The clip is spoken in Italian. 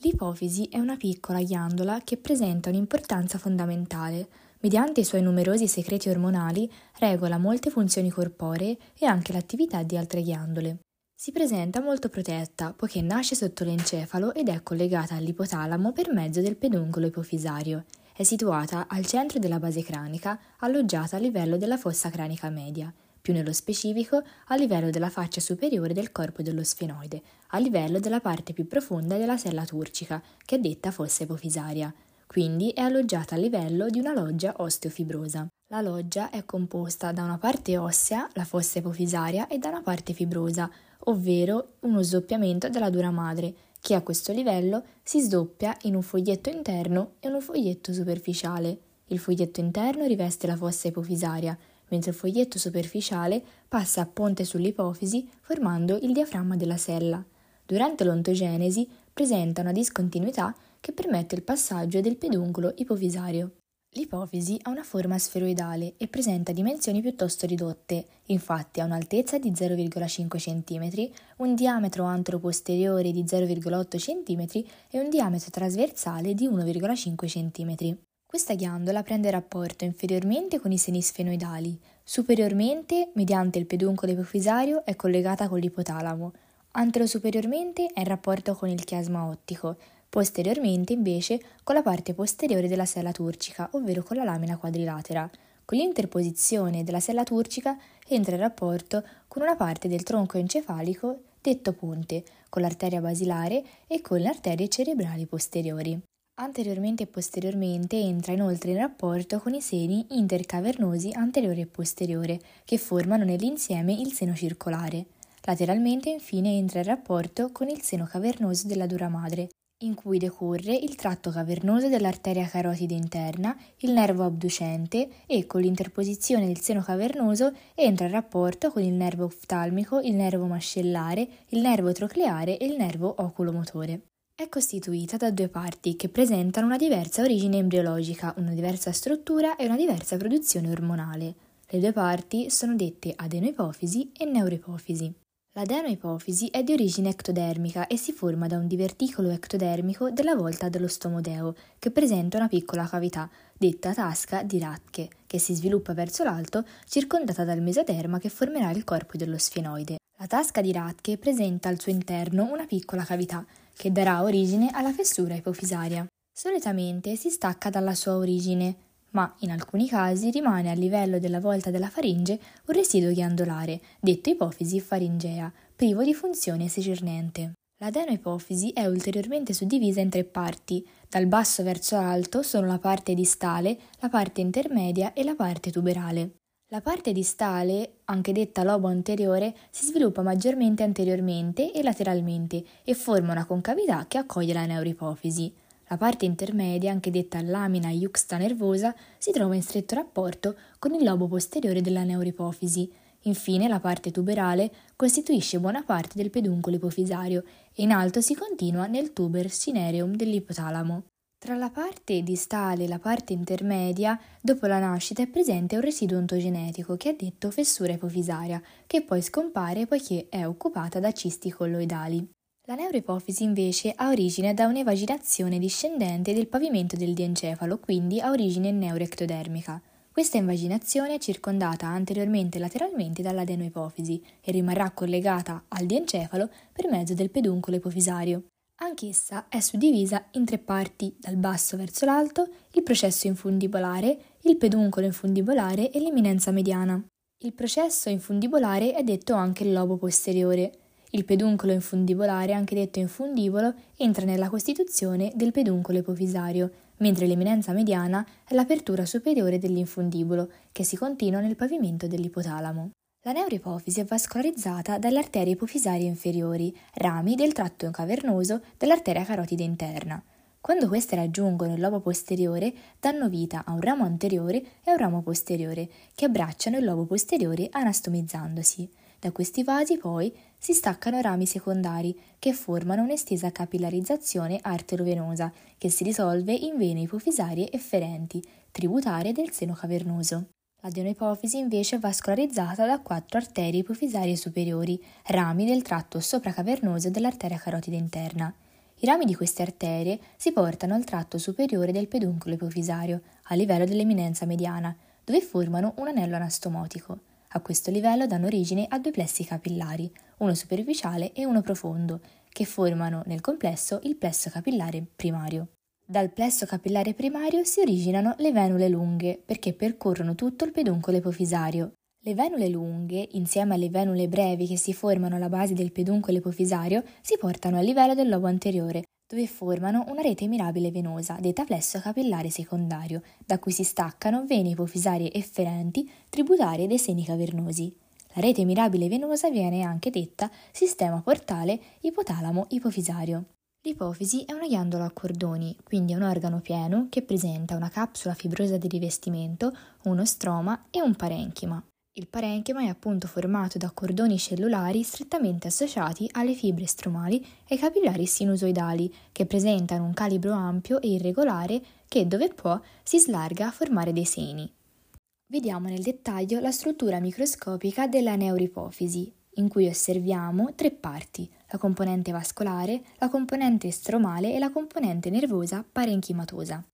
L'ipofisi è una piccola ghiandola che presenta un'importanza fondamentale. Mediante i suoi numerosi secreti ormonali regola molte funzioni corporee e anche l'attività di altre ghiandole. Si presenta molto protetta poiché nasce sotto l'encefalo ed è collegata all'ipotalamo per mezzo del peduncolo ipofisario. È situata al centro della base cranica, alloggiata a livello della fossa cranica media più nello specifico a livello della faccia superiore del corpo dello sfenoide, a livello della parte più profonda della sella turcica, che è detta fossa ipofisaria. Quindi è alloggiata a livello di una loggia osteofibrosa. La loggia è composta da una parte ossea, la fossa ipofisaria, e da una parte fibrosa, ovvero uno sdoppiamento della dura madre, che a questo livello si sdoppia in un foglietto interno e un foglietto superficiale. Il foglietto interno riveste la fossa ipofisaria, mentre il foglietto superficiale passa a ponte sull'ipofisi formando il diaframma della sella. Durante l'ontogenesi presenta una discontinuità che permette il passaggio del peduncolo ipofisario. L'ipofisi ha una forma sferoidale e presenta dimensioni piuttosto ridotte, infatti ha un'altezza di 0,5 cm, un diametro antero-posteriore di 0,8 cm e un diametro trasversale di 1,5 cm. Questa ghiandola prende rapporto inferiormente con i seni sfenoidali, superiormente, mediante il peduncolo ipofisario, è collegata con l'ipotalamo, anterosuperiormente è in rapporto con il chiasma ottico, posteriormente invece con la parte posteriore della sella turcica, ovvero con la lamina quadrilatera. Con l'interposizione della sella turcica entra in rapporto con una parte del tronco encefalico detto ponte, con l'arteria basilare e con le arterie cerebrali posteriori. Anteriormente e posteriormente entra inoltre in rapporto con i seni intercavernosi anteriore e posteriore, che formano nell'insieme il seno circolare. Lateralmente infine entra in rapporto con il seno cavernoso della dura madre, in cui decorre il tratto cavernoso dell'arteria carotide interna, il nervo abducente e con l'interposizione del seno cavernoso entra in rapporto con il nervo oftalmico, il nervo mascellare, il nervo trocleare e il nervo oculomotore. È costituita da due parti che presentano una diversa origine embriologica, una diversa struttura e una diversa produzione ormonale. Le due parti sono dette adenoipofisi e neuroipofisi. L'adenoipofisi è di origine ectodermica e si forma da un diverticolo ectodermico della volta dello stomodeo, che presenta una piccola cavità, detta tasca di Ratke, che si sviluppa verso l'alto, circondata dal mesoderma che formerà il corpo dello sfenoide. La tasca di Ratke presenta al suo interno una piccola cavità, che darà origine alla fessura ipofisaria. Solitamente si stacca dalla sua origine, ma in alcuni casi rimane a livello della volta della faringe un residuo ghiandolare, detto ipofisi faringea, privo di funzione secernente. L'adenoipofisi è ulteriormente suddivisa in tre parti. Dal basso verso l'alto sono la parte distale, la parte intermedia e la parte tuberale. La parte distale, anche detta lobo anteriore, si sviluppa maggiormente anteriormente e lateralmente e forma una concavità che accoglie la neuripofisi. La parte intermedia, anche detta lamina iuxta nervosa, si trova in stretto rapporto con il lobo posteriore della neuripofisi. Infine, la parte tuberale costituisce buona parte del peduncolo ipofisario e in alto si continua nel tuber cinereum dell'ipotalamo. Tra la parte distale e la parte intermedia, dopo la nascita è presente un residuo ontogenetico che è detto fessura ipofisaria, che poi scompare poiché è occupata da cisti colloidali. La neuroipofisi invece ha origine da un'evaginazione discendente del pavimento del diencefalo, quindi ha origine neuroectodermica. Questa invaginazione è circondata anteriormente e lateralmente dall'adenoipofisi e rimarrà collegata al diencefalo per mezzo del peduncolo ipofisario. Anch'essa è suddivisa in tre parti, dal basso verso l'alto, il processo infundibolare, il peduncolo infundibolare e l'eminenza mediana. Il processo infundibolare è detto anche il lobo posteriore. Il peduncolo infundibolare, anche detto infundibolo, entra nella costituzione del peduncolo ipofisario, mentre l'eminenza mediana è l'apertura superiore dell'infundibolo, che si continua nel pavimento dell'ipotalamo. La neuroipofisi è vascolarizzata dalle arterie ipofisarie inferiori, rami del tratto cavernoso dell'arteria carotide interna. Quando queste raggiungono il lobo posteriore, danno vita a un ramo anteriore e a un ramo posteriore, che abbracciano il lobo posteriore anastomizzandosi. Da questi vasi poi si staccano rami secondari che formano un'estesa capillarizzazione arterovenosa che si risolve in vene ipofisarie efferenti, tributarie del seno cavernoso. L'adenoipofisi invece è vascolarizzata da quattro arterie ipofisarie superiori, rami del tratto sopracavernoso dell'arteria carotide interna. I rami di queste arterie si portano al tratto superiore del peduncolo ipofisario, a livello dell'eminenza mediana, dove formano un anello anastomotico. A questo livello danno origine a due plessi capillari, uno superficiale e uno profondo, che formano nel complesso il plesso capillare primario. Dal plesso capillare primario si originano le venule lunghe, perché percorrono tutto il peduncolo ipofisario. Le venule lunghe, insieme alle venule brevi che si formano alla base del peduncolo ipofisario, si portano a livello del lobo anteriore, dove formano una rete mirabile venosa, detta plesso capillare secondario, da cui si staccano vene ipofisarie efferenti, tributarie dei seni cavernosi. La rete mirabile venosa viene anche detta sistema portale ipotalamo-ipofisario. L'ipofisi è una ghiandola a cordoni, quindi è un organo pieno che presenta una capsula fibrosa di rivestimento, uno stroma e un parenchima. Il parenchima è appunto formato da cordoni cellulari strettamente associati alle fibre stromali e capillari sinusoidali, che presentano un calibro ampio e irregolare che, dove può, si slarga a formare dei seni. Vediamo nel dettaglio la struttura microscopica della neuripofisi, in cui osserviamo tre parti, la componente vascolare, la componente stromale e la componente nervosa parenchimatosa.